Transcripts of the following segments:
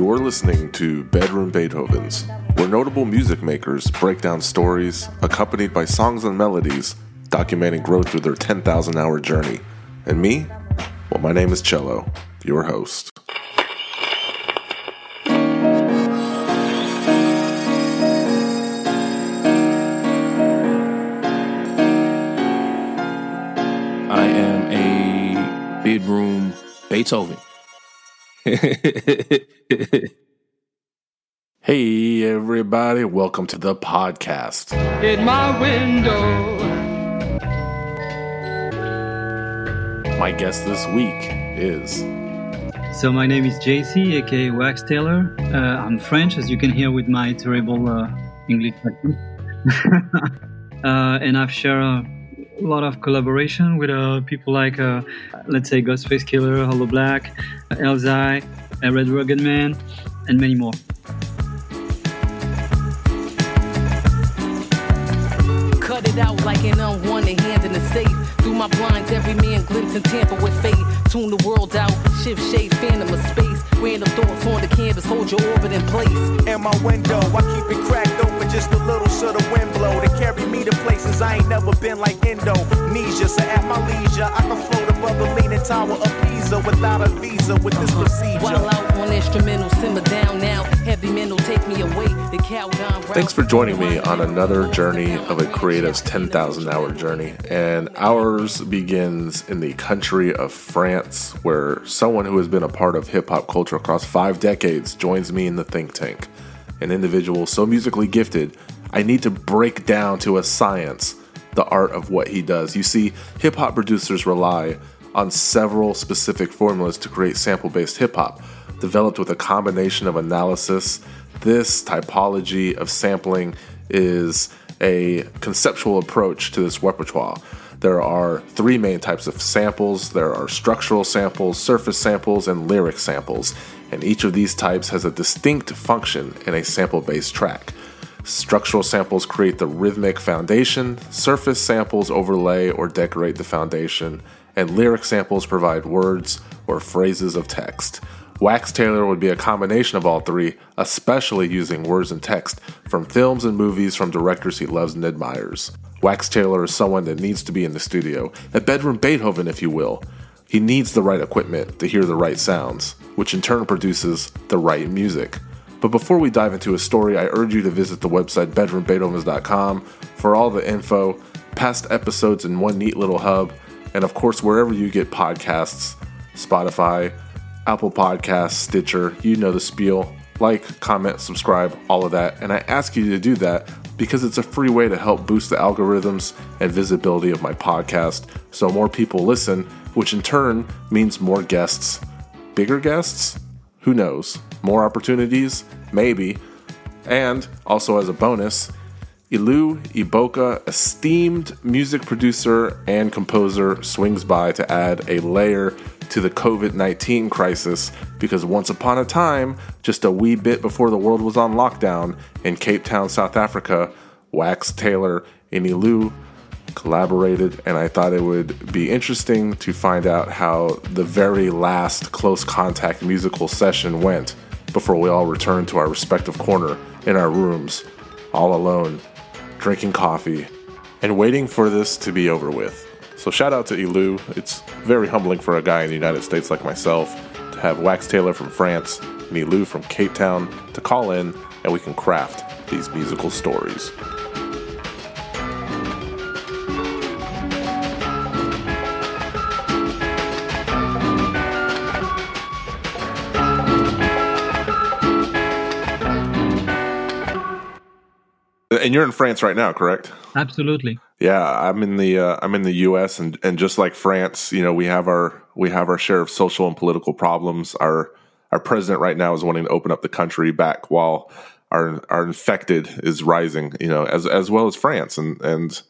You're listening to Bedroom Beethovens, where notable music makers break down stories accompanied by songs and melodies documenting growth through their 10,000 hour journey. And me? Well, my name is Cello, your host. I am a bedroom Beethoven. Hey, everybody, welcome to the podcast. in my window. My guest this week is So my name is JC, aka Wax Tailor. Uh, I'm French, as you can hear with my terrible uh, English accent. uh, and I've shared a lot of collaboration with uh, people like, uh, let's say, Ghostface Killah, Aloe Blacc, uh, Elzhi, uh, Red Rugged Man, and many more. Cut it out like an unwanted hand in the safe. Through my blinds, every man glimpse and tamper with fate. Tune the world out, shift shape, phantom of space. Random thoughts on the canvas, hold your orbit in place. in my window. I keep it cracked open just a little so the wind blow to carry me to places I ain't never been like Indonesia. So at my leisure, I can float above the leaning tower of Pisa without a visa with this uh-huh. procedure. While out on instrumental, simmer down now. Heavy mental, take me away. The cow. Thanks for joining me on another journey of a creative's 10,000 hour journey. And ours begins in the country of France, where someone who has been a part of hip hop culture across five decades joins me in the think tank. An individual so musically gifted, I need to break down to a science the art of what he does. You see, hip hop producers rely on several specific formulas to create sample based hip hop, developed with a combination of analysis. This typology of sampling is a conceptual approach to this repertoire. There are three main types of samples there are structural samples, surface samples, and lyric samples, and each of these types has a distinct function in a sample based track. Structural samples create the rhythmic foundation, surface samples overlay or decorate the foundation, and lyric samples provide words or phrases of text. Wax Tailor would be a combination of all three, especially using words and text from films and movies from directors he loves and admires. Wax Tailor is someone that needs to be in the studio, a bedroom Beethoven, if you will. He needs the right equipment to hear the right sounds, which in turn produces the right music. But before we dive into his story, I urge you to visit the website bedroombeethovens.com for all the info, past episodes in one neat little hub, and of course, wherever you get podcasts Spotify, Apple Podcasts, Stitcher, you know the spiel. Like, comment, subscribe, all of that. And I ask you to do that because it's a free way to help boost the algorithms and visibility of my podcast so more people listen, which in turn means more guests. Bigger guests? Who knows? More opportunities? Maybe. And also as a bonus, Ilu Iboka, esteemed music producer and composer, swings by to add a layer to the COVID 19 crisis because once upon a time, just a wee bit before the world was on lockdown in Cape Town, South Africa, Wax Tailor and Ilu collaborated, and I thought it would be interesting to find out how the very last close contact musical session went before we all returned to our respective corner in our rooms, all alone, drinking coffee, and waiting for this to be over with. So, shout out to Ilu. It's very humbling for a guy in the United States like myself to have Wax Tailor from France and Ilu from Cape Town to call in and we can craft these musical stories. And you're in France right now, correct? Absolutely. Yeah, I'm in the uh, I'm in the U.S. and and just like France, you know, we have our we have our share of social and political problems. Our our president right now is wanting to open up the country back while our our infected is rising. You know, as as well as France and and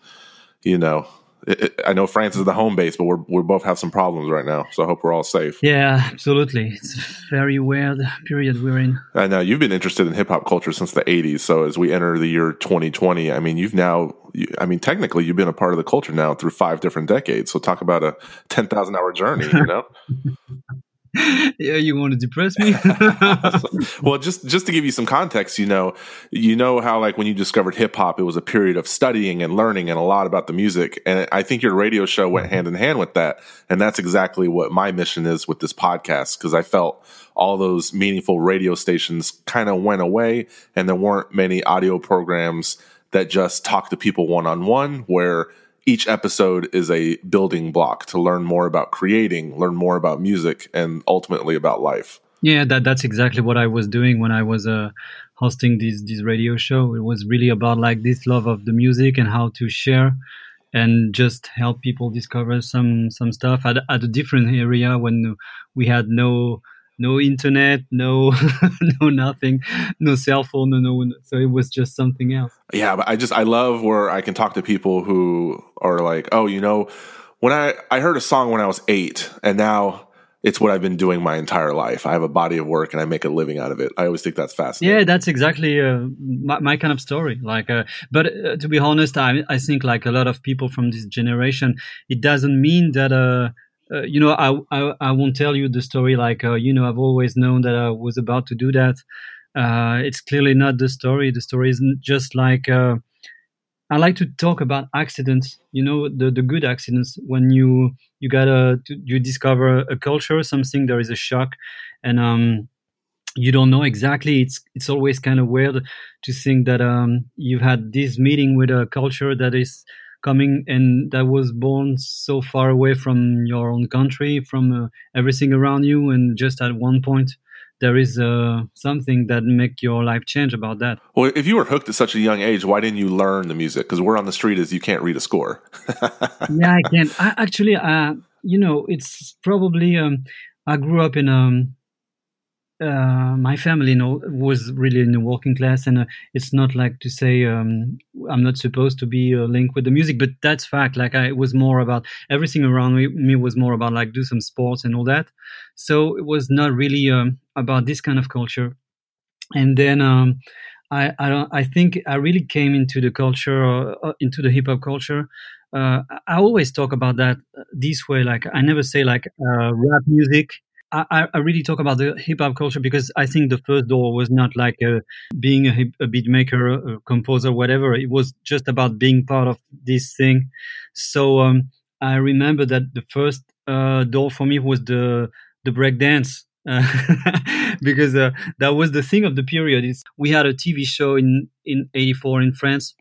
you know, it, it, I know France is the home base, but we're we both have some problems right now. So I hope we're all safe. Yeah, absolutely. It's a very weird period we're in. I know you've been interested in hip hop culture since the '80s. So as we enter the year 2020, I mean, you've now, you, I mean, technically, you've been a part of the culture now through five different decades. So talk about a 10,000 hour journey. You know, yeah, you want to depress me? well, just just to give you some context, you know, you know how like when you discovered hip hop, it was a period of studying and learning and a lot about the music, and I think your radio show went mm-hmm. hand in hand with that, and that's exactly what my mission is with this podcast because I felt all those meaningful radio stations kind of went away, and there weren't many audio programs that just talk to people one on one where each episode is a building block to learn more about creating, learn more about music, and ultimately about life. Yeah, that that's exactly what I was doing when I was uh, hosting this this radio show. It was really about like this love of the music and how to share and just help people discover some some stuff at, at a different area when we had no no internet, no no nothing, no cell phone, no no. So it was just something else. Yeah, but I just I love where I can talk to people who are like, oh, you know, when I I heard a song when I was eight, and now it's what I've been doing my entire life. I have a body of work and I make a living out of it. I always think that's fascinating. Yeah, that's exactly uh, my, my, kind of story. Like, uh, but uh, to be honest, I, I think like a lot of people from this generation, it doesn't mean that uh, you know, I, I, I won't tell you the story like uh, you know I've always known that I was about to do that. Uh, it's clearly not the story. The story isn't just like uh, I like to talk about accidents. You know, the the good accidents when you you gotta you discover a culture, something there is a shock, and um, you don't know exactly. It's it's always kind of weird to think that um, you've had this meeting with a culture that is coming and that was born so far away from your own country, from uh, everything around you, and just at one point there is uh, something that make your life change about that. Well, if you were hooked at such a young age, why didn't you learn the music? Because we're on the street as you can't read a score. yeah, I can't. I, actually, uh, you know, it's probably um, I grew up in um, uh, my family know, was really in the working class, and uh, it's not like to say um, I'm not supposed to be uh, linked with the music, but that's fact. Like I, was more about everything around me, me, was more about like do some sports and all that. So it was not really um, about this kind of culture. And then um, I, I, I think I really came into the culture, uh, uh, into the hip hop culture. I always talk about that this way. Like I never say like rap music I, I, really talk about the hip hop culture because I think the first door was not like a, being a, a beat maker, a composer, whatever. It was just about being part of this thing. So um, I remember that the first uh, door for me was the the break dance. Uh, because uh, that was the thing of the period. It's, we had a TV show in in '84 in France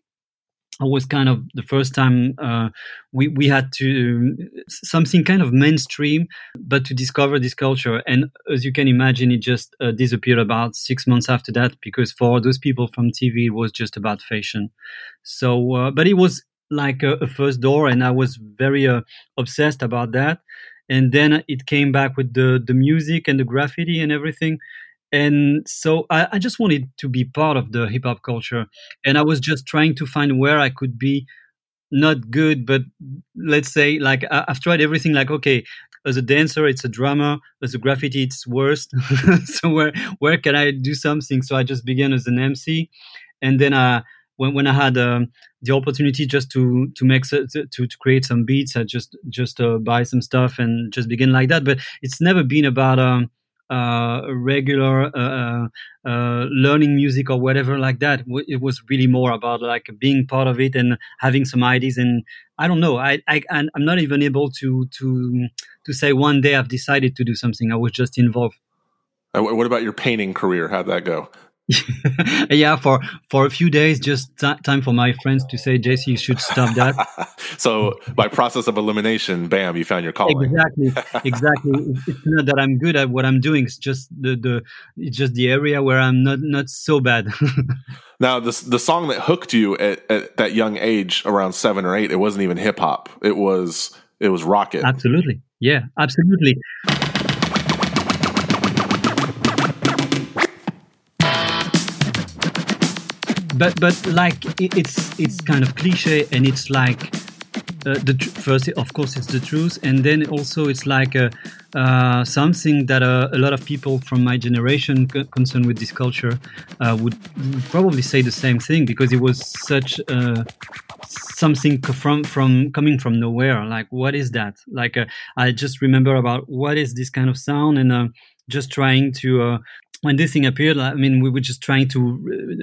was kind of the first time uh, we we had to something kind of mainstream, but to discover this culture. And as you can imagine, it just uh, disappeared about six months after that because for those people from TV, it was just about fashion. So, uh, but it was like a, a, first door, and I was very uh, obsessed about that. And then it came back with the the music and the graffiti and everything and so I, I, just wanted to be part of the hip hop culture. And i was just trying to find where i could be not good but let's say like I, have tried everything like okay as a dancer it's a drummer as a graffiti it's worst so where where can i do something? So i just began as an mc and then i when, when i had um, the opportunity just to to make to, to create some beats i just just uh, buy some stuff and just begin like that. But it's never been about um, uh, regular uh, uh, uh, learning music or whatever like that. It was really more about like being part of it and having some ideas. And I don't know. I, I I'm not even able to to to say one day I've decided to do something. I was just involved. What about your painting career? How'd that go? yeah, for for a few days, just t- time for my friends to say, "JC, you should stop that." so, by process of elimination, bam, you found your calling. Exactly, exactly. it's not that I'm good at what I'm doing; it's just the the it's just the area where I'm not not so bad. now, the the song that hooked you at, at that young age, around seven or eight, it wasn't even hip hop. It was it was Rockit. Absolutely, yeah, absolutely. But but like it's it's kind of cliche and it's like uh, the first, of course, it's the truth, and then also it's like a, uh, something that uh, a lot of people from my generation concerned with this culture uh, would, would probably say the same thing because it was such uh, something from from coming from nowhere. Like, what is that? Like, uh, I just remember about what is this kind of sound, and just trying to when this thing appeared, I mean, we were just trying to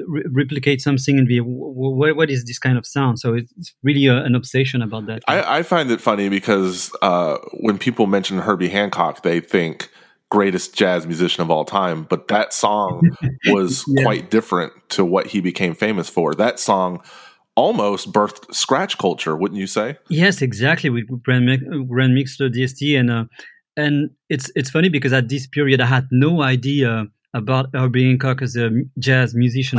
re- replicate something and be, what, what is this kind of sound? So it's really a, an obsession about that. I, I find it funny because uh, when people mention Herbie Hancock, they think greatest jazz musician of all time, but that song was yeah. quite different to what he became famous for. That song almost birthed scratch culture, wouldn't you say? Yes, exactly. With Grand, Grand Mixer DST and. Uh, and it's it's funny because at this period I had no idea about Hancock as a jazz musician.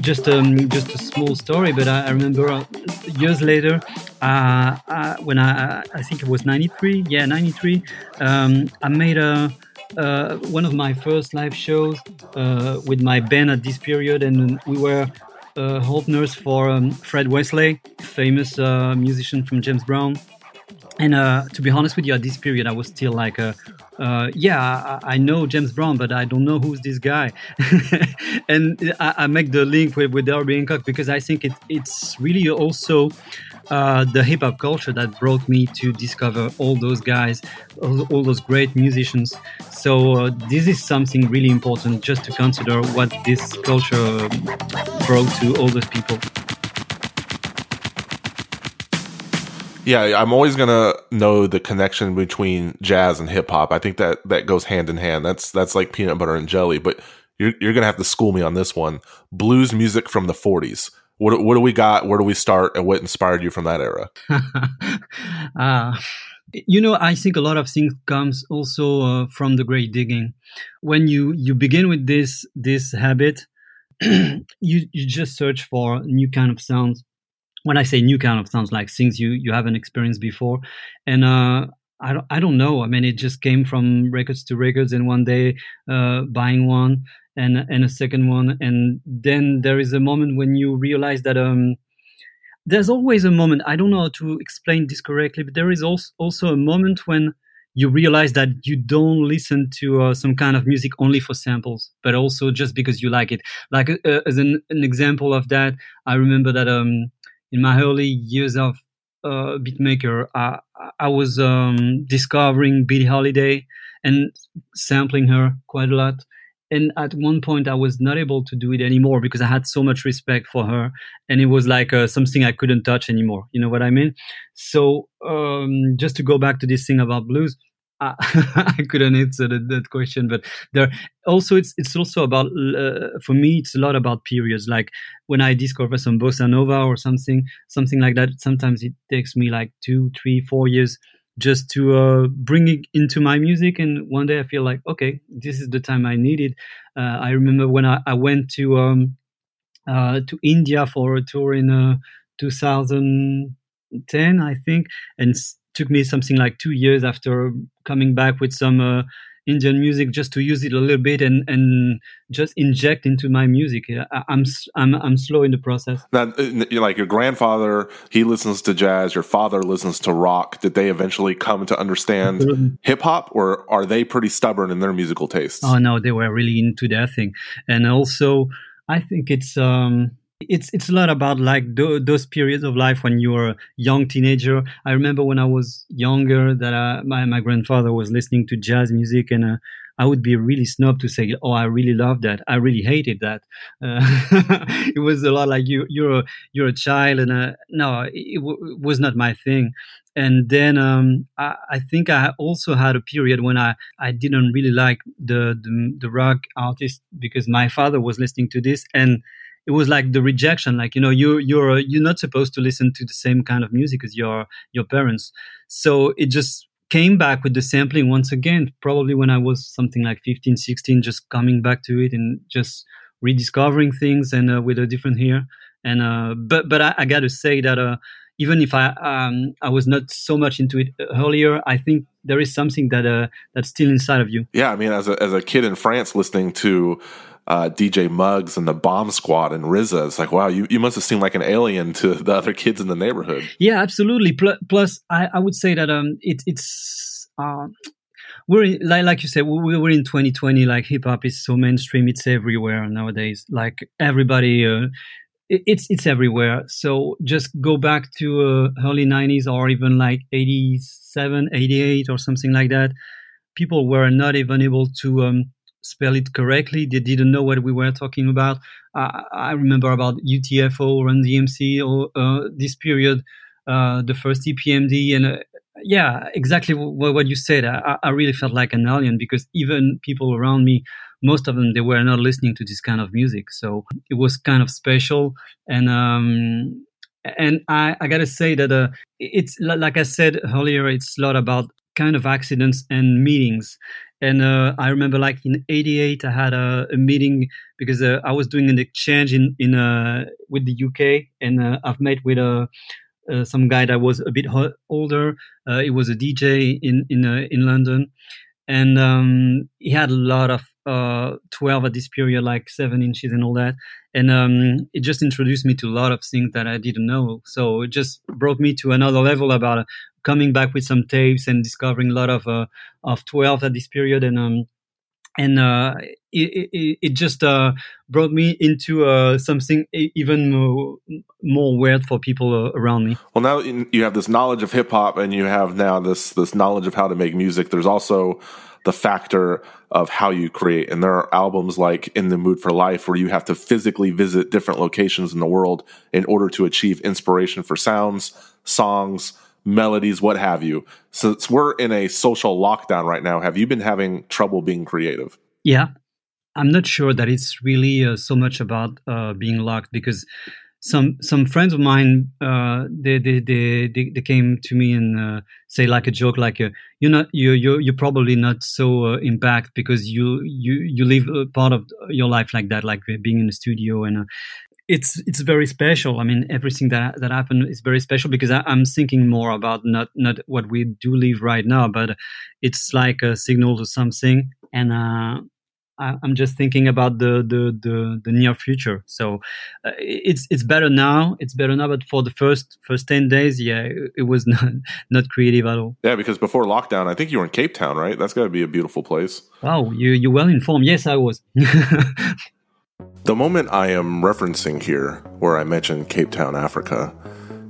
Just um, just a small story, but I, I remember uh, years later, uh, uh, when I I think it was '93, yeah '93, um, I made a. Uh, one of my first live shows uh, with my band at this period, and we were uh, openers for um, Fred Wesley, famous uh, musician from James Brown. And uh, to be honest with you, at this period, I was still like, uh, uh, yeah, I, I, know James Brown, but I don't know who's this guy. and I, I, make the link with, with Herbie Hancock because I think it, it's really also uh, the hip hop culture that brought me to discover all those guys, all, all those great musicians. So uh, this is something really important just to consider what this culture brought to all those people. Yeah, I'm always gonna know the connection between jazz and hip hop. I think that that goes hand in hand. That's that's like peanut butter and jelly. But you're you're gonna have to school me on this one. Blues music from the 40s. What what do we got? Where do we start? And what inspired you from that era? uh, you know, I think a lot of things comes also uh, from the great digging. When you you begin with this this habit, you you just search for new kind of sounds when I say new kind of sounds like things you you haven't experienced before, and uh, I don't I don't know. I mean, it just came from records to records, and one day uh, buying one and and a second one, and then there is a moment when you realize that um, there's always a moment. I don't know how to explain this correctly, but there is also also a moment when you realize that you don't listen to uh, some kind of music only for samples, but also just because you like it. Like uh, as an, an example of that, I remember that um, in my early years of uh, beatmaker, I, I was um, discovering Billie Holiday and sampling her quite a lot. And at one point, I was not able to do it anymore because I had so much respect for her, and it was like uh, something I couldn't touch anymore. You know what I mean? So, um, just to go back to this thing about blues, I, I couldn't answer that, that, question, but there also it's it's also about uh, for me it's a lot about periods. Like when I discover some bossa nova or something something like that, sometimes it takes me like two, three, four years just to uh, bring it into my music. And one day I feel like okay, this is the time I needed. Uh, I remember when I, I went to um, uh, to India for a tour in uh, 2010, I think, and took me something like two years after coming back with some uh, Indian music just to use it a little bit and and just inject into my music. I, am I'm I'm slow in the process. Now, uh, like your grandfather, he listens to jazz. Your father listens to rock. Did they eventually come to understand hip hop, or are they pretty stubborn in their musical tastes? Oh no, they were really into their thing, and also I think it's um it's it's a lot about like th- those periods of life when you're a young teenager. I remember when I was younger that uh, my my grandfather was listening to jazz music, and uh, I would be really snob to say, "Oh, I really love that." I really hated that. Uh, it was a lot like you you're a, you're a child, and uh, no, it, w- was not my thing. And then um, I, I, think I also had a period when I, I didn't really like the, the the rock artist because my father was listening to this and it was like the rejection like you know you you're you're not supposed to listen to the same kind of music as your your parents so it just came back with the sampling once again probably when i was something like 15 16 just coming back to it and just rediscovering things and uh, with a different ear and uh, but but I, I got to say that uh, even if I um, I was not so much into it earlier, I think there is something that uh, that's still inside of you. Yeah, I mean, as a as a kid in France listening to uh, DJ Muggs and the Bomb Squad and RZA. It's like, wow, you, you must have seemed like an alien to the other kids in the neighborhood. Yeah, absolutely. Plus, plus I, I would say that um, it, it's uh, we're in, like like you said, we, we're in 2020. Like hip hop is so mainstream; it's everywhere nowadays. Like everybody. Uh, it's it's everywhere. So just go back to uh, early 90s or even like 87, 88 or something like that. People were not even able to um, spell it correctly. They didn't know what we were talking about. Uh, I remember about UTFO, Run DMC, or uh, this period, uh, the first EPMD, and uh, yeah, exactly what, what you said. I, I, really felt like an alien because even people around me, most of them, they were not listening to this kind of music. So it was kind of special, and um, and I, I gotta say that uh, it's like I said earlier, it's a lot about kind of accidents and meetings and uh, I remember, like in '88, I had a, a meeting because uh, I was doing an exchange in in uh, with the UK, and uh, I've met with a uh, uh, some guy that was a bit ho- older. he was a DJ in in in London, and um, he had a lot of 12 at this period, like seven inches and all that. And um, it just introduced me to a lot of things that I didn't know. So it just brought me to another level about coming back with some tapes and discovering a lot of uh, of 12 at this period and um and uh, it, it, it, just uh, brought me into uh, something even more, more, weird for people uh, around me. Well, now you have this knowledge of hip hop, and you have now this this knowledge of how to make music. There's also the factor of how you create, and there are albums like "In the Mood for Life" where you have to physically visit different locations in the world in order to achieve inspiration for sounds, songs melodies, what have you. Since we're in a social lockdown right now, have you been having trouble being creative? Yeah, I'm not sure that it's really uh, so much about uh, being locked because some some friends of mine uh, they, they, they they came to me and uh, say like a joke like uh, you're not you you you're probably not so uh, impact because you you you live a part of your life like that like being in the studio and it's it's very special. I mean, everything that that happened is very special because I, am thinking more about not not what we do live right now, but it's like a signal to something, and uh, I, am just thinking about the the the, the near future. So uh, it's it's better now. It's better now, but for the first first ten days, yeah, it, it was not not creative at all. Yeah, because before lockdown, I think you were in Cape Town, right? That's got to be a beautiful place. Wow, you you well informed. Yes, I was. The moment I am referencing here, where I mentioned Cape Town, Africa,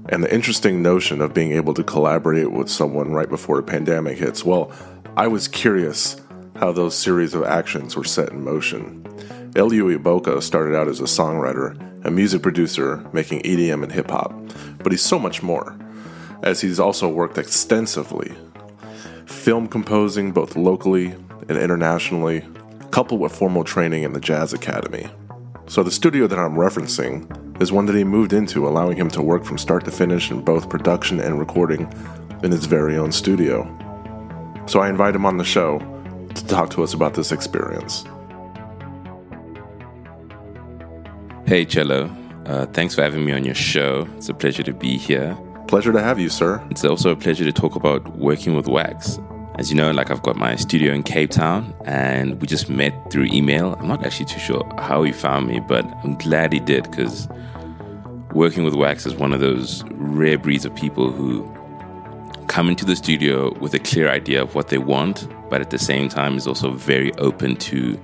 and the interesting notion of being able to collaborate with someone right before a pandemic hits, well, I was curious how those series of actions were set in motion. Eliu Iboka started out as a songwriter, a music producer making EDM and hip hop, but he's so much more, as he's also worked extensively film composing both locally and internationally, coupled with formal training in the Jazz Academy. So the studio that I'm referencing is one that he moved into, allowing him to work from start to finish in both production and recording in his very own studio. So I invite him on the show to talk to us about this experience. Hey, Cello. Uh, thanks for having me on your show. It's a pleasure to be here. Pleasure to have you, sir. It's also a pleasure to talk about working with Wax. As you know, like I've got my studio in Cape Town and we just met through email. I'm not actually too sure how he found me, but I'm glad he did because working with Wax is one of those rare breeds of people who come into the studio with a clear idea of what they want, but at the same time is also very open to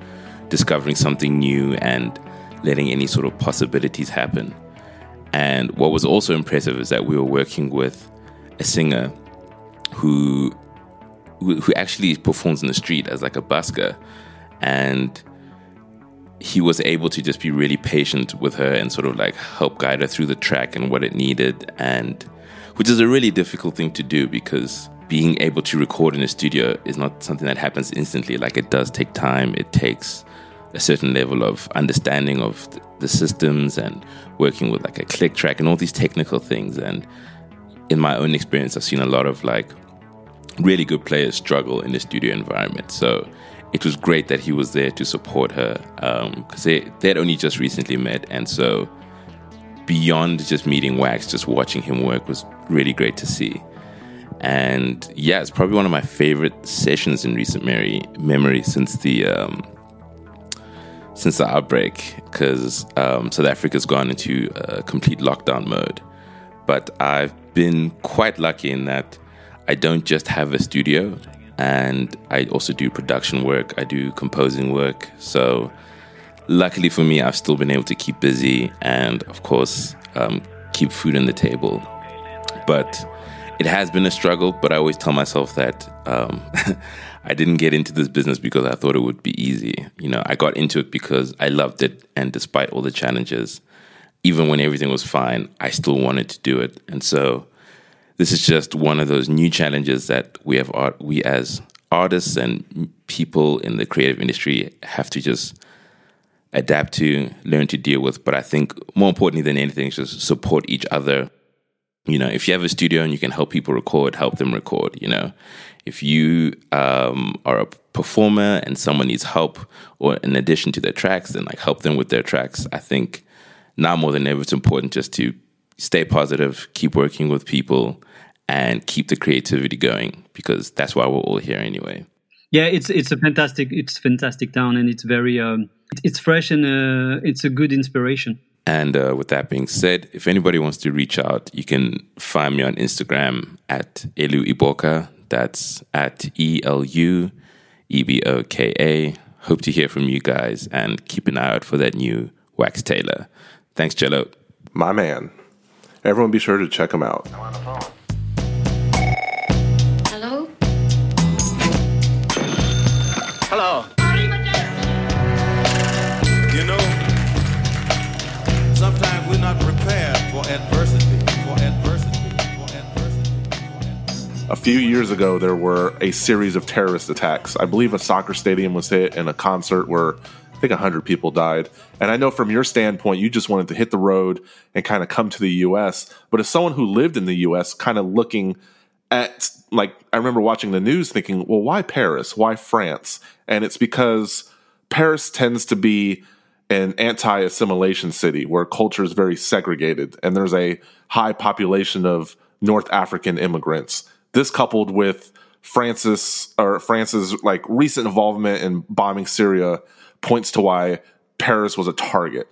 discovering something new and letting any sort of possibilities happen. And what was also impressive is that we were working with a singer who who, actually performs in the street as like a busker, and he was able to just be really patient with her and sort of like help guide her through the track and what it needed, and which is a really difficult thing to do because being able to record in a studio is not something that happens instantly. Like it does take time. It takes a certain level of understanding of the systems and working with like a click track and all these technical things. And in my own experience, I've seen a lot of like really good players struggle in the studio environment. So it was great that he was there to support her because um, they they had only just recently met, and so beyond just meeting Wax, just watching him work was really great to see. And yeah, it's probably one of my favorite sessions in recent memory, memory since the um, since the outbreak because um, South Africa's gone into a complete lockdown mode. But I've been quite lucky in that I don't just have a studio and I also do production work, I do composing work. So, luckily for me, I've still been able to keep busy and, of course, um, keep food on the table. But it has been a struggle, but I always tell myself that um, I didn't get into this business because I thought it would be easy. You know, I got into it because I loved it, and despite all the challenges, even when everything was fine, I still wanted to do it. And so, this is just one of those new challenges that we have. Art, we as artists and people in the creative industry have to just adapt to, learn to deal with. But I think more importantly than anything, is just support each other. You know, if you have a studio and you can help people record, help them record. You know, if you um, are a performer and someone needs help or in addition to their tracks, then like help them with their tracks. I think now more than ever, it's important just to stay positive, keep working with people, and keep the creativity going because that's why we're all here anyway. Yeah, it's it's a fantastic it's fantastic town and it's very um, it's fresh and uh, it's a good inspiration. And uh, with that being said, if anybody wants to reach out, you can find me on Instagram at Elu Iboka. That's at E L U E B O K A. Hope to hear from you guys and keep an eye out for that new Wax Tailor. Thanks, Cello. My man. Everyone be sure to check him out. A few years ago, there were a series of terrorist attacks. I believe a soccer stadium was hit and a concert where I think 100 people died. And I know from your standpoint, you just wanted to hit the road and kind of come to the US. But as someone who lived in the US, kind of looking at, like, I remember watching the news thinking, well, why Paris? Why France? And it's because Paris tends to be an anti assimilation city where culture is very segregated and there's a high population of North African immigrants. This coupled with Francis or France's like recent involvement in bombing Syria points to why Paris was a target.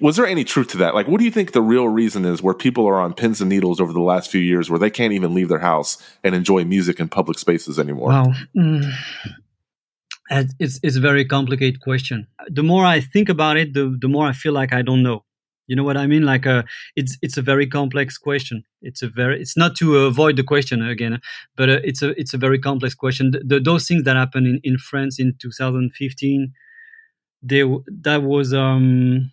Was there any truth to that? Like, what do you think the real reason is where people are on pins and needles over the last few years where they can't even leave their house and enjoy music in public spaces anymore? Wow. Mm. It's, it's a very complicated question. The more I think about it, the, the more I feel like I don't know. You know what I mean? Like, uh, it's it's a very complex question. It's a very it's not to avoid the question again, but uh, it's a it's a very complex question. The, the, those things that happened in, in France in 2015, they that was um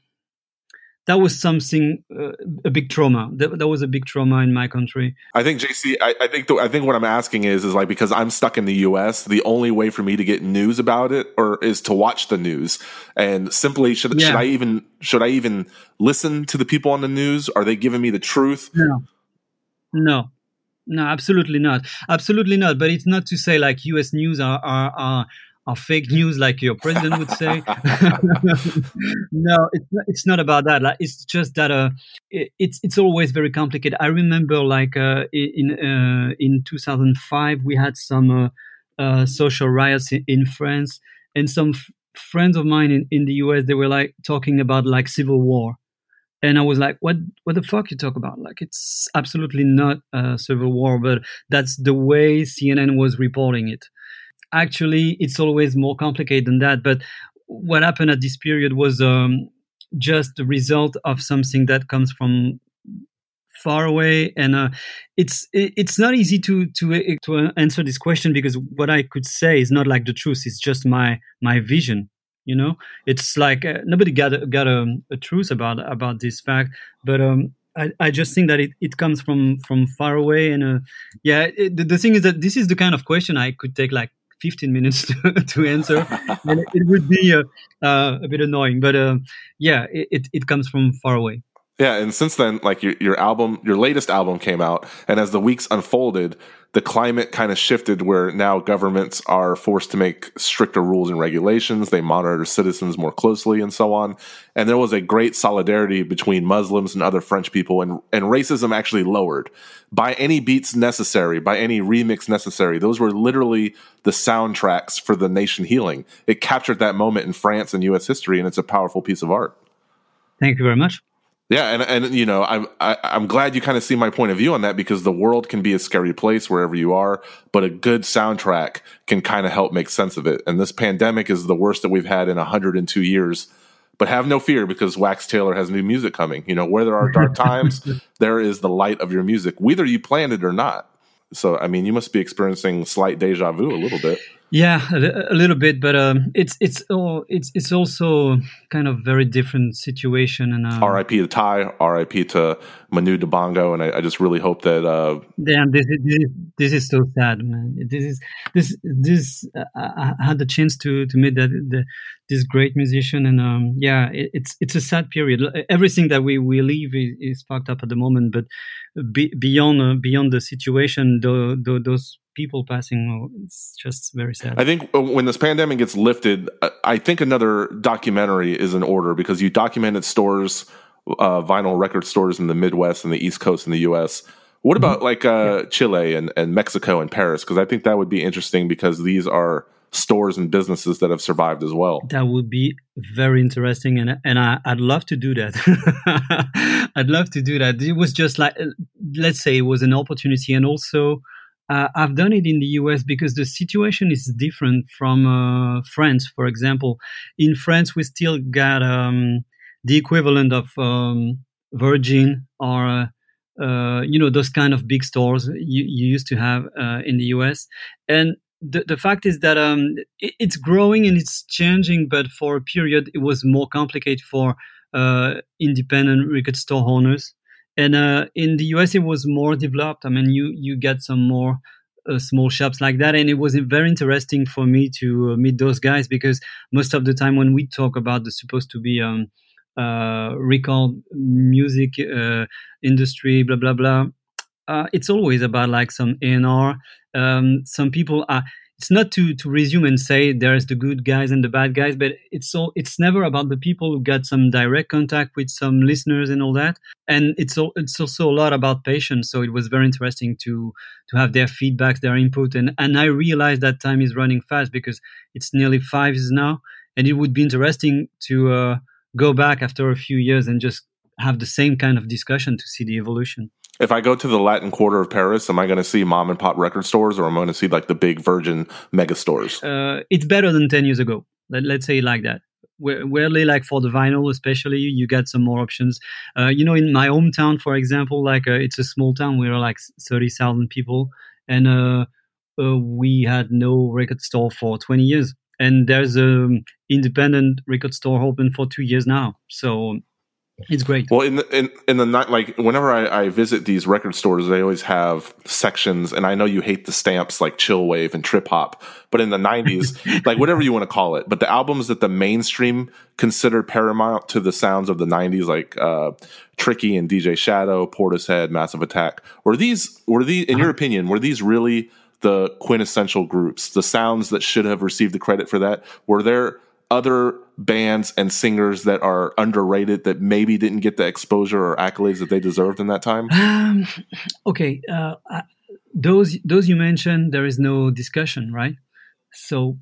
that was something uh, a big trauma. That, that was a big trauma in my country. I think JC. I, I think the, I think what I'm asking is is like because I'm stuck in the U.S. The only way for me to get news about it or is to watch the news, and simply should Yeah. should I even should I even listen to the people on the news? Are they giving me the truth? No, no, no, absolutely not, absolutely not. But it's not to say like U.S. news are are are, are fake news, like your president would say. no, it's not, it's not about that. Like it's just that uh, it, it's it's always very complicated. I remember like uh, in uh, in 2005 we had some uh, uh, social riots in, in France, and some f- friends of mine in, in the US they were like talking about like civil war and I was like, "What? What the fuck you talk about? Like, it's absolutely not a civil war, but that's the way CNN was reporting it. Actually, it's always more complicated than that. But what happened at this period was um, just the result of something that comes from far away, and uh, it's it, it's not easy to to to answer this question because what I could say is not like the truth. It's just my my vision you know it's like uh, nobody got a, got a, a truth about about this fact but um I, I just think that it, it comes from from far away and uh, yeah it, the, the thing is that this is the kind of question i could take like 15 minutes to, to answer. And it, would be uh, uh, a bit annoying but uh, yeah it, it comes from far away Yeah, and since then, like your your album, your latest album came out, and as the weeks unfolded, the climate kind of shifted where now governments are forced to make stricter rules and regulations. They monitor citizens more closely and so on. And there was a great solidarity between Muslims and other French people, and, and racism actually lowered by any beats necessary, by any remix necessary. Those were literally the soundtracks for the nation healing. It captured that moment in France and US history, and it's a powerful piece of art. Thank you very much. Yeah, and and you know, I'm I, I'm glad you kind of see my point of view on that because the world can be a scary place wherever you are, but a good soundtrack can kind of help make sense of it. And this pandemic is the worst that we've had in 102 years. But have no fear because Wax Tailor has new music coming. You know, where there are dark times, there is the light of your music, whether you planned it or not. So, I mean, you must be experiencing slight deja vu a little bit. Yeah, a, a little bit, but um, it's it's oh, it's it's also kind of very different situation. And uh, R.I.P. to Ty, R.I.P. to Manu Dibango, and I, I just really hope that. Uh, Damn, this is, this is this is so sad, man. This is this this. Uh, I had the chance to to meet that the, this great musician, and um, yeah, it, it's it's a sad period. Everything that we we live is, is fucked up at the moment, but be, beyond uh, beyond the situation, the, the, those people passing. It's just very sad. I think uh, when this pandemic gets lifted, uh, I think another documentary is in order because you documented stores, uh, vinyl record stores in the Midwest and the East Coast in the U.S. What mm-hmm. about like uh, yeah. Chile and, and Mexico and Paris? Because I think that would be interesting because these are stores and businesses that have survived as well. That would be very interesting, and and I, would love to do that. I'd love to do that. It was just like, let's say, it was an opportunity, and also uh, I've done it in the US because the situation is different from uh, France, for example. In France, we still got um, the equivalent of um, Virgin or uh, uh, you know those kind of big stores you, you used to have uh, in the US, and the, the fact is that um, it, it's growing and it's changing, but for a period it was more complicated for uh, independent record store owners and uh, in the US, it was more developed. I mean, you you get some more uh, small shops like that, and it was very interesting for me to uh, meet those guys because most of the time when we talk about the supposed to be um, uh, record music uh, industry, blah blah blah, it's always about like some A&R. Um, some people are it's not to to resume and say there's the good guys and the bad guys, but it's all it's never about the people who got some direct contact with some listeners and all that. And it's all, it's also a lot about patience. So it was very interesting to to have their feedback, their input, and and I realized that time is running fast because it's nearly five now, and it would be interesting to uh, go back after a few years and just have the same kind of discussion to see the evolution if I go to the Latin Quarter of Paris, am I going to see mom and pop record stores, or am I going to see like the big Virgin mega stores? Uh, it's better than ten years ago. Let, us say like that. Weirdly, like for the vinyl, especially, you get some more options. Uh, you know, in my hometown, for example, like uh, it's a small town. We're like thirty thousand people, and uh, uh, we had no record store for twenty years. And there's an independent record store open for two years now. So it's great. Well, in the in, in the night, like whenever I, I, visit these record stores, they always have sections, and I know you hate the stamps like chill wave and trip hop, but in the '90s, like whatever you want to call it, but the albums that the mainstream considered paramount to the sounds of the '90s, like uh, Tricky and DJ Shadow, Portishead, Massive Attack, were these were these in your uh-huh. opinion were these really the quintessential groups, the sounds that should have received the credit for that? Were there other bands and singers that are underrated that maybe didn't get the exposure or accolades that they deserved in that time? Um, okay, uh, those those you mentioned, there is no discussion, right? So.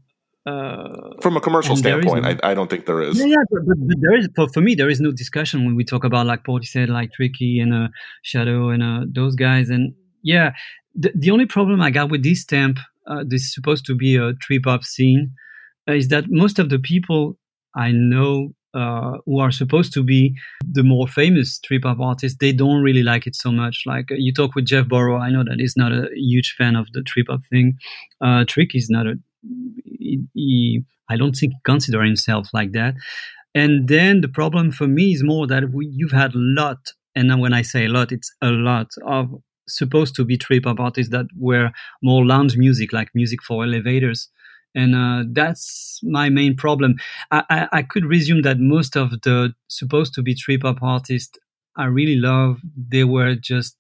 Uh, From a commercial standpoint, no, I, I, don't think there is. Yeah, yeah but, but, there is. For, for me, there is no discussion when we talk about like Portishead, like Tricky and uh, Shadow and uh, those guys. And yeah, the, the only problem I got with this stamp, uh, this is supposed to be a trip hop scene, is that most of the people I know uh, who are supposed to be the more famous trip hop artists, they don't really like it so much. Like uh, you talk with Geoff Barrow, I know that he's not a huge fan of the trip hop thing. Uh, Trick is not a. He, he, I don't think he consider himself like that. And then the problem for me is more that we, you've had a lot, and when I say a lot, it's a lot of supposed to be trip hop artists that were more lounge music, like music for elevators and uh, that's my main problem. I, I, I, could resume that most of the supposed to be trip hop artists I really love. They were just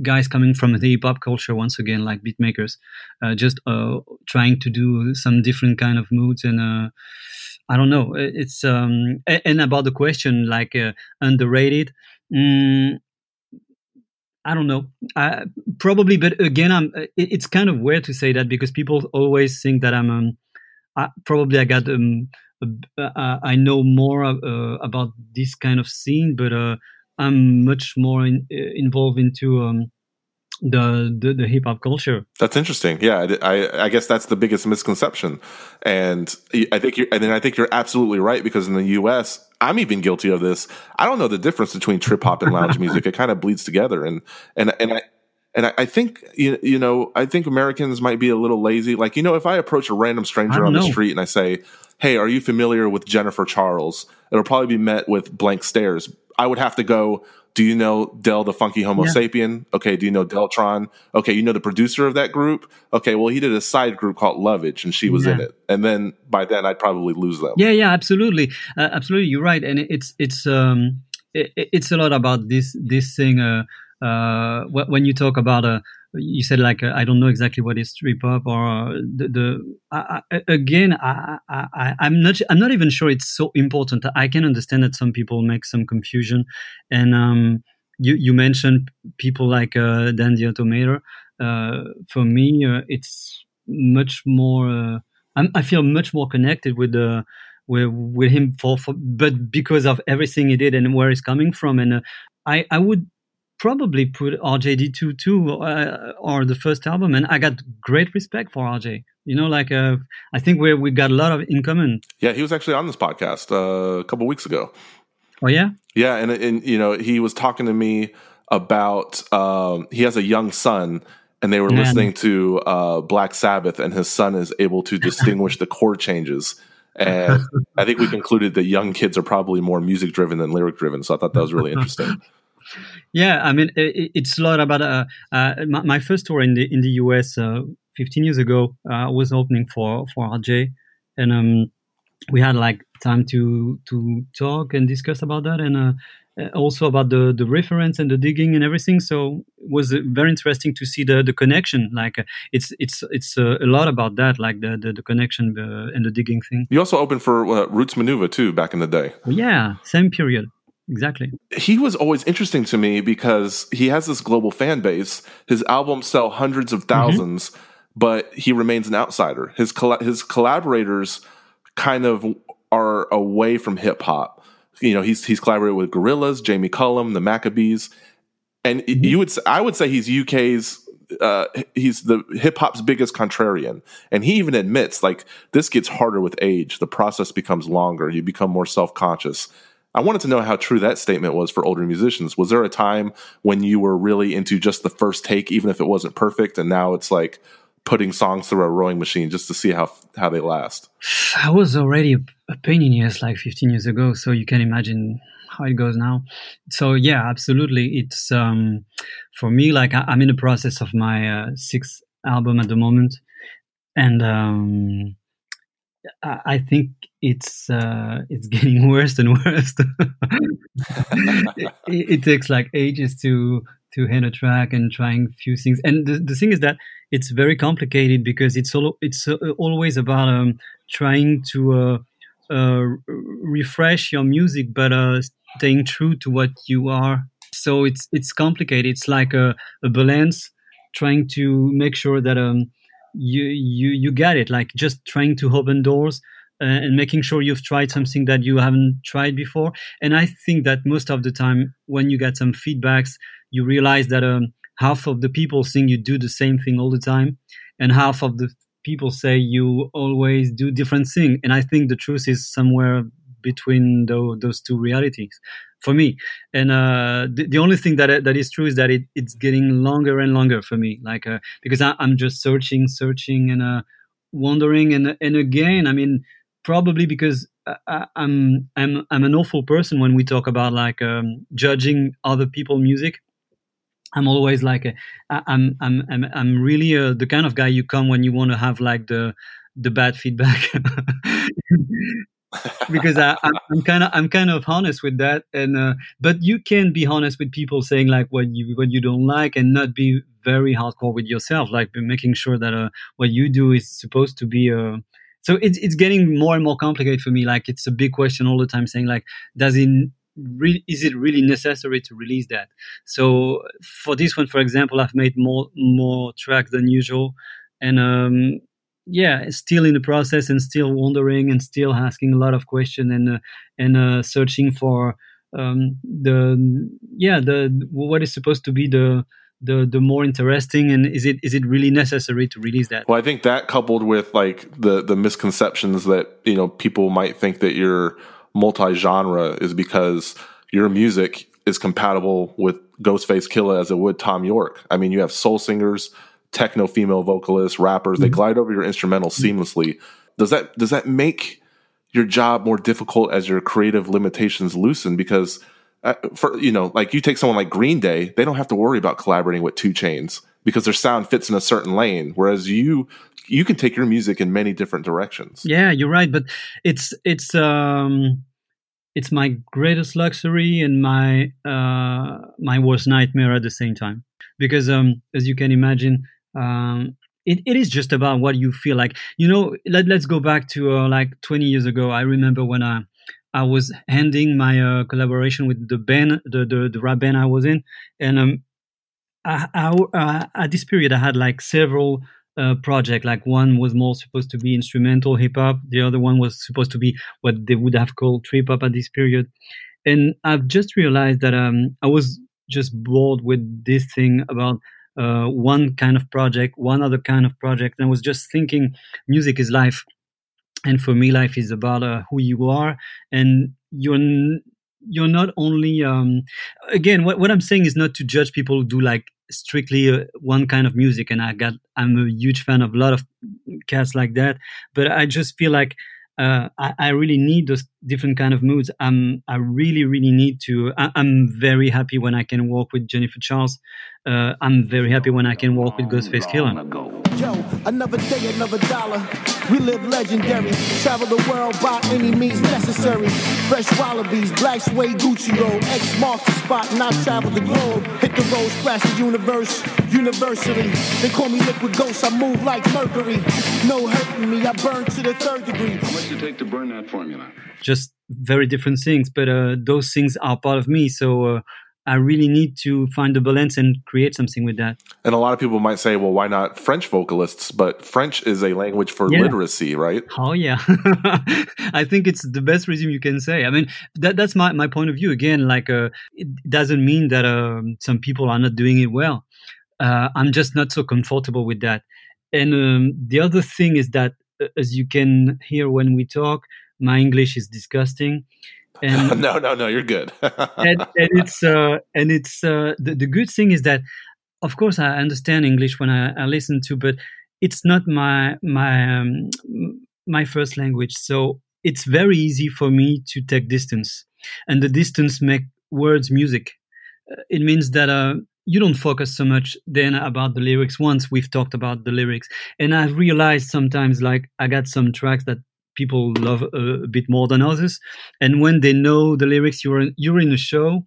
guys coming from the hip hop culture once again, like beat makers, uh, just uh, trying to do some different kind of moods and. Uh, I don't know. It's um and about the question like uh, underrated. Mm, I don't know. I, probably, but again, I'm. It's kind of weird to say that because people always think that I'm. Um, I, probably I got um, uh, I know more uh, about this kind of scene, but uh, I'm much more in, uh, involved into um, the the, the hip hop culture. That's interesting. Yeah, I I guess that's the biggest misconception, and I think you're and I think you're absolutely right because in the U.S. I'm even guilty of this. I don't know the difference between trip hop and lounge music. It kind of bleeds together, and and and I. And I, I think you, you know I think Americans might be a little lazy. Like you know, if I approach a random stranger on the street and I say, "Hey, are you familiar with Jennifer Charles?" It'll probably be met with blank stares. I would have to go, do you know Del the Funky Homo yeah. Sapien? Okay, do you know Deltron? Okay, you know the producer of that group? Okay, well he did a side group called Lovage and she was yeah. in it. And then by then I'd probably lose them. Yeah, yeah, absolutely. Uh, absolutely, you're right. And it's it's um it, it's a lot about this this thing uh uh when you talk about a uh, you said like uh, I don't know exactly what is trip hop or uh, the, the again I, I I'm not I'm not even sure it's so important. I can understand that some people make some confusion, and um, you you mentioned people like uh, Dan the Automator. Uh, for me, uh, it's much more. Uh, i feel much more connected with the with, with him for, for but because of everything he did and where he's coming from, and uh, I I would probably put RJD2 too, uh, or the first album, and I got great respect for RJ. You know, like uh, I think we we got a lot of in common. Yeah, he was actually on this podcast uh, a couple weeks ago. Oh yeah, yeah, and and you know he was talking to me about um, he has a young son. And they were Man. listening to uh, Black Sabbath, and his son is able to distinguish the chord changes. And I think we concluded that young kids are probably more music driven than lyric driven. So I thought that was really interesting. Yeah, I mean, it, it's a lot about uh, uh, my, my, first tour in the in the US uh, 15 years ago. Uh, I was opening for for RJ, and um, we had like time to to talk and discuss about that, and uh, uh, also about the the reference and the digging and everything. So it was very interesting to see the the connection. Like it's it's it's a lot about that, like the the, the connection and the digging thing. You also opened for Roots Manuva too back in the day. Yeah, same period exactly. He was always interesting to me because he has this global fan base. His albums sell hundreds of 1000s mm-hmm. but he remains an outsider. His his collaborators kind of are away from hip hop. You know, he's he's collaborated with Gorillaz, Jamie Cullum, the Maccabees, and mm-hmm. you would say, I would say he's UK's uh, he's the hip hop's biggest contrarian, and he even admits like this gets harder with age. The process becomes longer. You become more self conscious. I wanted to know how true that statement was for older musicians. Was there a time when you were really into just the first take, even if it wasn't perfect, and now it's like putting songs through a rowing machine just to see how how they last? I was already a pain in the like 15 years ago, so you can imagine how it goes now. So yeah, absolutely. It's um, for me like I, am in the process of my uh, sixth album at the moment, and um, I think it's uh, it's getting worse and worse. it, it, takes like ages to to hit a track and trying few things. And the, the thing is that it's very complicated because it's all, it's uh, always about um, trying to uh, uh, refresh your music, but uh, staying true to what you are. So it's it's complicated. It's like a, a balance, trying to make sure that um, you you you get it like just trying to open doors uh, and making sure you've tried something that you haven't tried before. And i think that most of the time when you get some feedbacks you realize that um, half of the people think you do the same thing all the time and half of the people say you always do different thing. And i think the truth is somewhere between the, those two realities for me. And uh, the, the, only thing that that is true is that it, it's getting longer and longer for me. Like uh, because I, am just searching, searching, and uh, wondering. And and again, I mean, probably because I, am I'm I'm an awful person when we talk about like um, judging other people music. I'm always like a, I'm I'm I'm I'm really uh, the kind of guy you come when you want to have like the the bad feedback because I, am kind of I'm kind of honest with that, and uh, but you can be honest with people saying like what you what you don't like, and not be very hardcore with yourself, like making sure that uh, what you do is supposed to be. Uh, so it's it's getting more and more complicated for me. Like it's a big question all the time, saying like, does it really is it really necessary to release that? So for this one, for example, I've made more more tracks than usual, and um, yeah, still in the process and still wondering and still asking a lot of questions and uh, and uh, searching for um, the yeah the what is supposed to be the the the more interesting and is it is it really necessary to release that? Well i think that coupled with like the the misconceptions that you know people might think that you're multi-genre is because your music is compatible with ghostface killah as it would Thom Yorke i mean you have soul singers techno female vocalists, rappers. Mm-hmm. They glide over your instrumental mm-hmm. seamlessly. Does that does that make your job more difficult as your creative limitations loosen? Because uh, for you know, like you take someone like Green Day, they don't have to worry about collaborating with 2 Chainz because their sound fits in a certain lane. Whereas you you can take your music in many different directions. Yeah, you're right, but it's it's um it's my greatest luxury and my uh my worst nightmare at the same time because um as you can imagine um, it, it is just about what you feel like. You know, let, let's go back to uh, like 20 years ago. I remember when I, I was ending my uh, collaboration with the band, the, the, the rap band I was in. And um, I, I, uh, at this period, I had like several uh, projects. Like one was more supposed to be instrumental hip hop, the other one was supposed to be what they would have called trip hop at this period. And I've just realized that um, I was just bored with this thing about uh, one kind of project, one other kind of project. And I was just thinking, music is life, and for me, life is about uh, who you are, and you're n- you're not only um, again what, what i'm saying is not to judge people who do like strictly uh, one kind of music and i got i'm a huge fan of a lot of cats like that but i just feel like uh, I, I, really need those different kind of moods. I'm, I really, really need to. I, am very happy when I can walk with Jennifer Charles. Uh, I'm very happy when I can walk with Ghostface Killah. Yo, another day, another dollar. We live legendary. Travel the world by any means necessary. Fresh wallabies, black suede Gucci robe. X marks the spot, and I travel the globe. Hit the road, splash the universe, university. They call me liquid ghost. I move like mercury. No hurting me. I burn to the third degree. How much you take to burn that formula? Just very different things, but uh, those things are part of me. So. Uh, I really need to find a balance and create something with that. And a lot of people might say, well, why not French vocalists? But French is a language for yeah. literacy, right? Oh, yeah. I think it's the best resume you can say. I mean, that, that's my, my point of view. Again, like, uh, it doesn't mean that uh, some people are not doing it well. Uh, I'm just not so comfortable with that. And um, the other thing is that, uh, as you can hear when we talk, my English is disgusting. And no, no, no, you're good. and, and, it's uh, and it's uh, the, the good thing is that, of course, I understand English when I, I listen to, but it's not my my um, my first language. So it's very easy for me to take distance, and the distance make words music. Uh, it means that uh, you don't focus so much then about the lyrics once we've talked about the lyrics and i've realized sometimes like i got some tracks that people love a, a, bit more than others. And when they know the lyrics, you're in, you're in a show,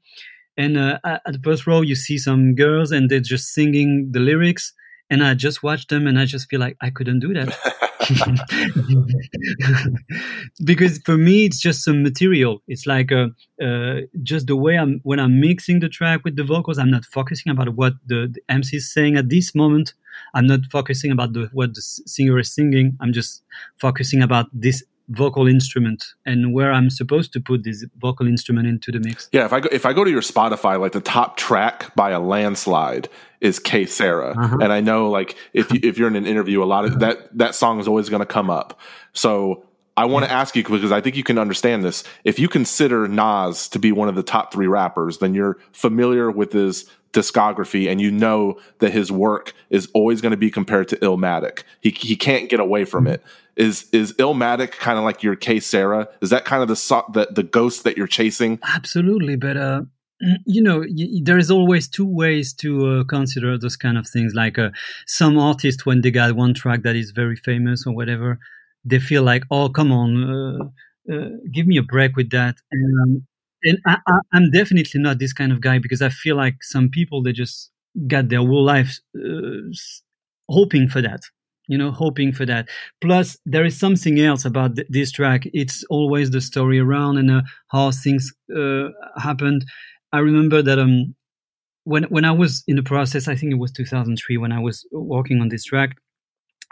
and uh, at the first row you see some girls and they're just singing the lyrics, and I just watch them and I just feel like I couldn't do that. because for me it's just some material it's like uh, uh, just the way i'm when i'm mixing the track with the vocals i'm not focusing about what the, the mc is saying at this moment I'm not focusing about the, what the singer is singing. I'm just focusing about this vocal instrument and where I'm supposed to put this vocal instrument into the mix. Yeah, if I go if I go to your Spotify, like the top track by a landslide is Que Sera, uh-huh. and I know like if you, if you're in an interview, a lot of that that song is always going to come up. So I want to ask you because I think you can understand this. If you consider Nas to be one of the top three rappers, then you're familiar with his discography and you know that his work is always going to be compared to Illmatic. He he can't get away from it. Is is Illmatic kind of like your Que Sera? Is that kind of the the, the ghost that you're chasing? Absolutely, but uh you know y- there is always two ways to uh, consider those kind of things like uh, some artists when they got one track that is very famous or whatever they feel like oh come on uh, uh, give me a break with that. And, um, and I, am definitely not this kind of guy because I feel like some people they just got their whole life uh, hoping for that you know hoping for that. Plus there is something else about th- this track. It's always the story around and uh, how things uh, happened. I remember that um when when i was in the process i think it was 2003 when i was working on this track.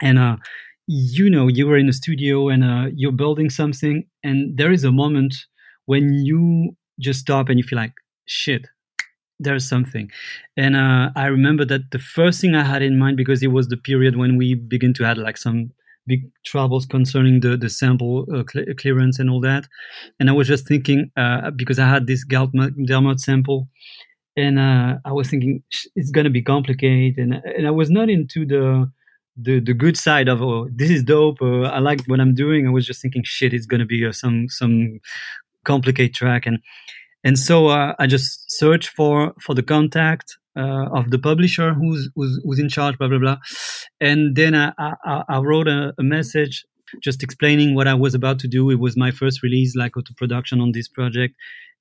And uh you know you were in a studio and uh, you're building something and there is a moment when you just stop and you feel like shit there's something. And uh, i remember that the first thing i had in mind because it was the period when we begin to have like some big troubles concerning the the sample uh, cl- clearance and all that. And i was just thinking uh, because i had this Dermot sample and uh, i was thinking it's going to be complicated. And, and i was not into the the the good side of oh this is dope uh, i like what i'm doing. I was just thinking shit it's to be uh, some some complicated track and and so uh, I just searched for for the contact uh, of the publisher who's, who's, who's in charge, blah blah blah, and then I I, I wrote a, a, message just explaining what I was about to do. It was my first release, like auto production on this project,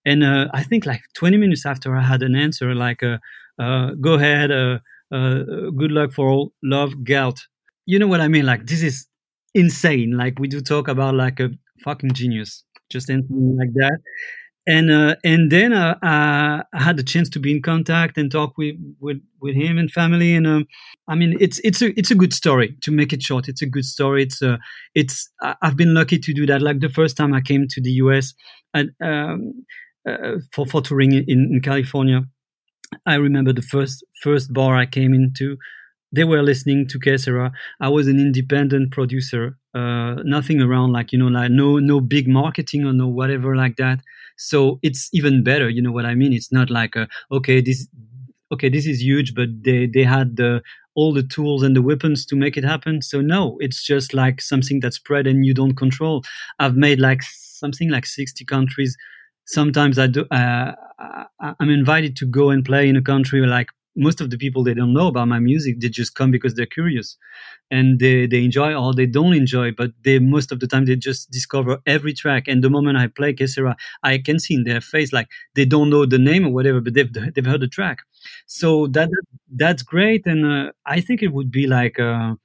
and uh, I think like 20 minutes after I had an answer, like uh, uh, "Go ahead, uh, good luck for all, love, Galt." You know what I mean? Like this is insane. Like we do talk about like a fucking genius, just anything like that and uh, and then uh, I had the chance to be in contact and talk with with, with him and family. And um, I mean, it's it's a it's a good story. To make it short, it's a good story. It's uh, it's I've been lucky to do that. Like the first time I came to the US and um, uh, for for touring in, in California, I remember the first first bar I came into. They were listening to Que Sera. I was an independent producer, uh, nothing around like you know, like no no big marketing or no whatever like that so it's even better. You know what I mean? It's not like a, okay, this okay, this is huge, but they they had the all the tools and the weapons to make it happen. So no, it's just like something that's spread and you don't control. I've made like something like 60 countries. Sometimes I do. Uh, I'm invited to go and play in a country like most of the people they don't know about my music. They just come because they're curious. And they, they enjoy or they don't enjoy but they most of the time they just discover every track. And the moment i play Que Sera i can see in their face like they don't know the name or whatever but they've, they've heard the track. So that that's great. And uh, i think it would be like uh,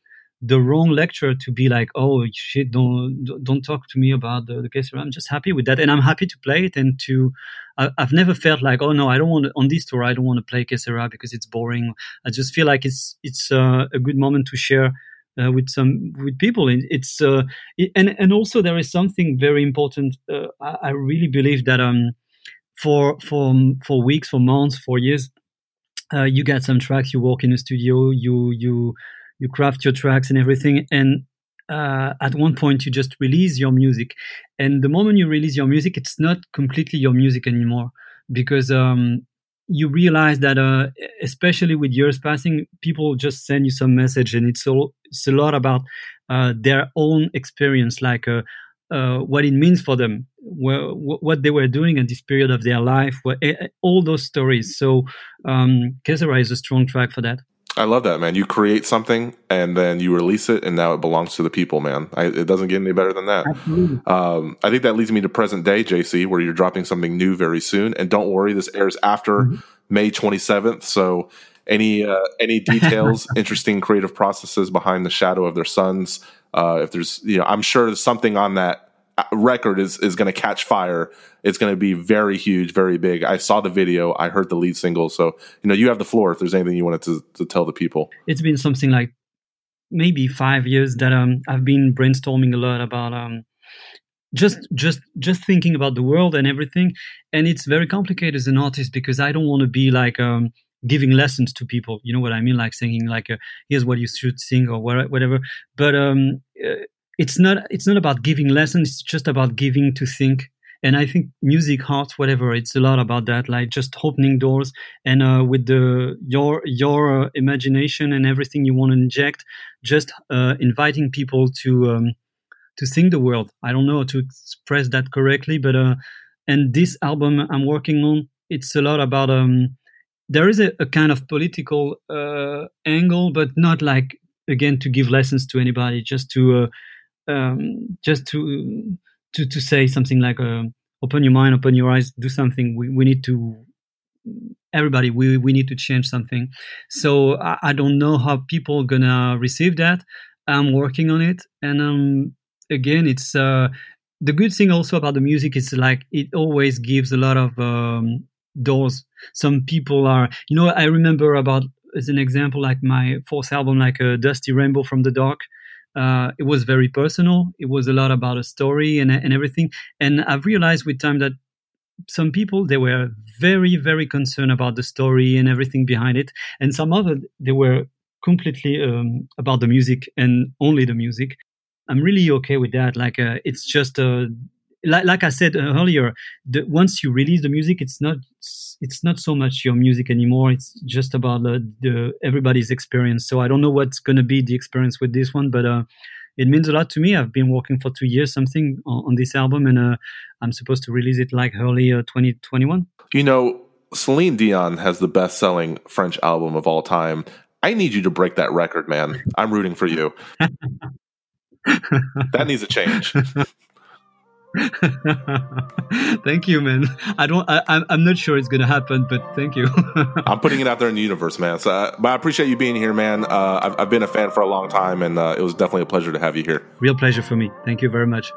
the wrong lecture to be like, oh shit, don't don't talk to me about the, the case. I'm just happy with that, and I'm happy to play it. And to, I, have never felt like, oh no, I don't want to, on this tour. I don't want to play Que Sera because it's boring. I just feel like it's it's uh, a good moment to share uh, with some with people. It's uh, it, and and also there is something very important. Uh, I, I, really believe that um for for for weeks, for months, for years, uh, you get some tracks. You walk in a studio. You you you craft your tracks and everything and uh, at one point you just release your music. And the moment you release your music it's not completely your music anymore because um, you realize that uh, especially with years passing people just send you some message and it's all it's a lot about uh, their own experience like uh, uh what it means for them wh- what they were doing at this period of their life all those stories. So um, Que Sera is a strong track for that I love that, man. You create something and then you release it, and now it belongs to the people, man. I, it doesn't get any better than that. Um, I think that leads me to present day, JC, where you're dropping something new very soon. And don't worry, this airs after mm-hmm. May 27th. So, any uh, any details, interesting creative processes behind the shadow of their Suns? Uh, if there's, you know, I'm sure there's something on that record is is going to catch fire. It's going to be very huge, very big. I saw the video. I heard the lead single. So you know, you have the floor. If there's anything you wanted to, to tell the people, it's been something like maybe five years that um, I've been brainstorming a lot about um, just just just thinking about the world and everything. And it's very complicated as an artist because I don't want to be like um, giving lessons to people. You know what I mean? Like singing like, uh, "Here's what you should sing" or whatever. But um, uh, it's not it's not about giving lessons it's just about giving to think. And i think music art whatever it's a lot about that like just opening doors and uh, with the your your uh, imagination and everything you want to inject just uh, inviting people to um, to sing the world. I don't know how to express that correctly but uh and this album i'm working on it's a lot about um there is a, a kind of political uh angle but not like again to give lessons to anybody just to uh um, just to to to say something like uh, open your mind, open your eyes, do something. We we need to everybody we we need to change something. So I, I don't know how people gonna receive that. I'm working on it, and um, again, it's uh, the good thing also about the music is like it always gives a lot of um, doors. Some people are, you know, I remember about as an example, like my fourth album, like uh, Dusty Rainbow from the Dark. Uh, it was very personal. It was a lot about a story and, and everything. And I've realized with time that some people they were very very concerned about the story and everything behind it, and some other they were completely um, about the music and only the music. I'm really okay with that. Like uh, it's just a like, like I said earlier, the, once you release the music, it's not it's not so much your music anymore. It's just about the, the everybody's experience. So I don't know what's going to be the experience with this one, but uh, it means a lot to me. I've been working for two years something on, on this album, and uh, I'm supposed to release it like early uh, 2021. You know, Celine Dion has the best selling French album of all time. I need you to break that record, man. I'm rooting for you. that needs a change. thank you, man. I don't. I, I'm not sure it's gonna happen, but thank you. I'm putting it out there in the universe, man. So, uh, but I appreciate you being here, man. Uh, I've, I've, been a fan for a long time, and uh, it was definitely a pleasure to have you here. Real pleasure for me. Thank you very much.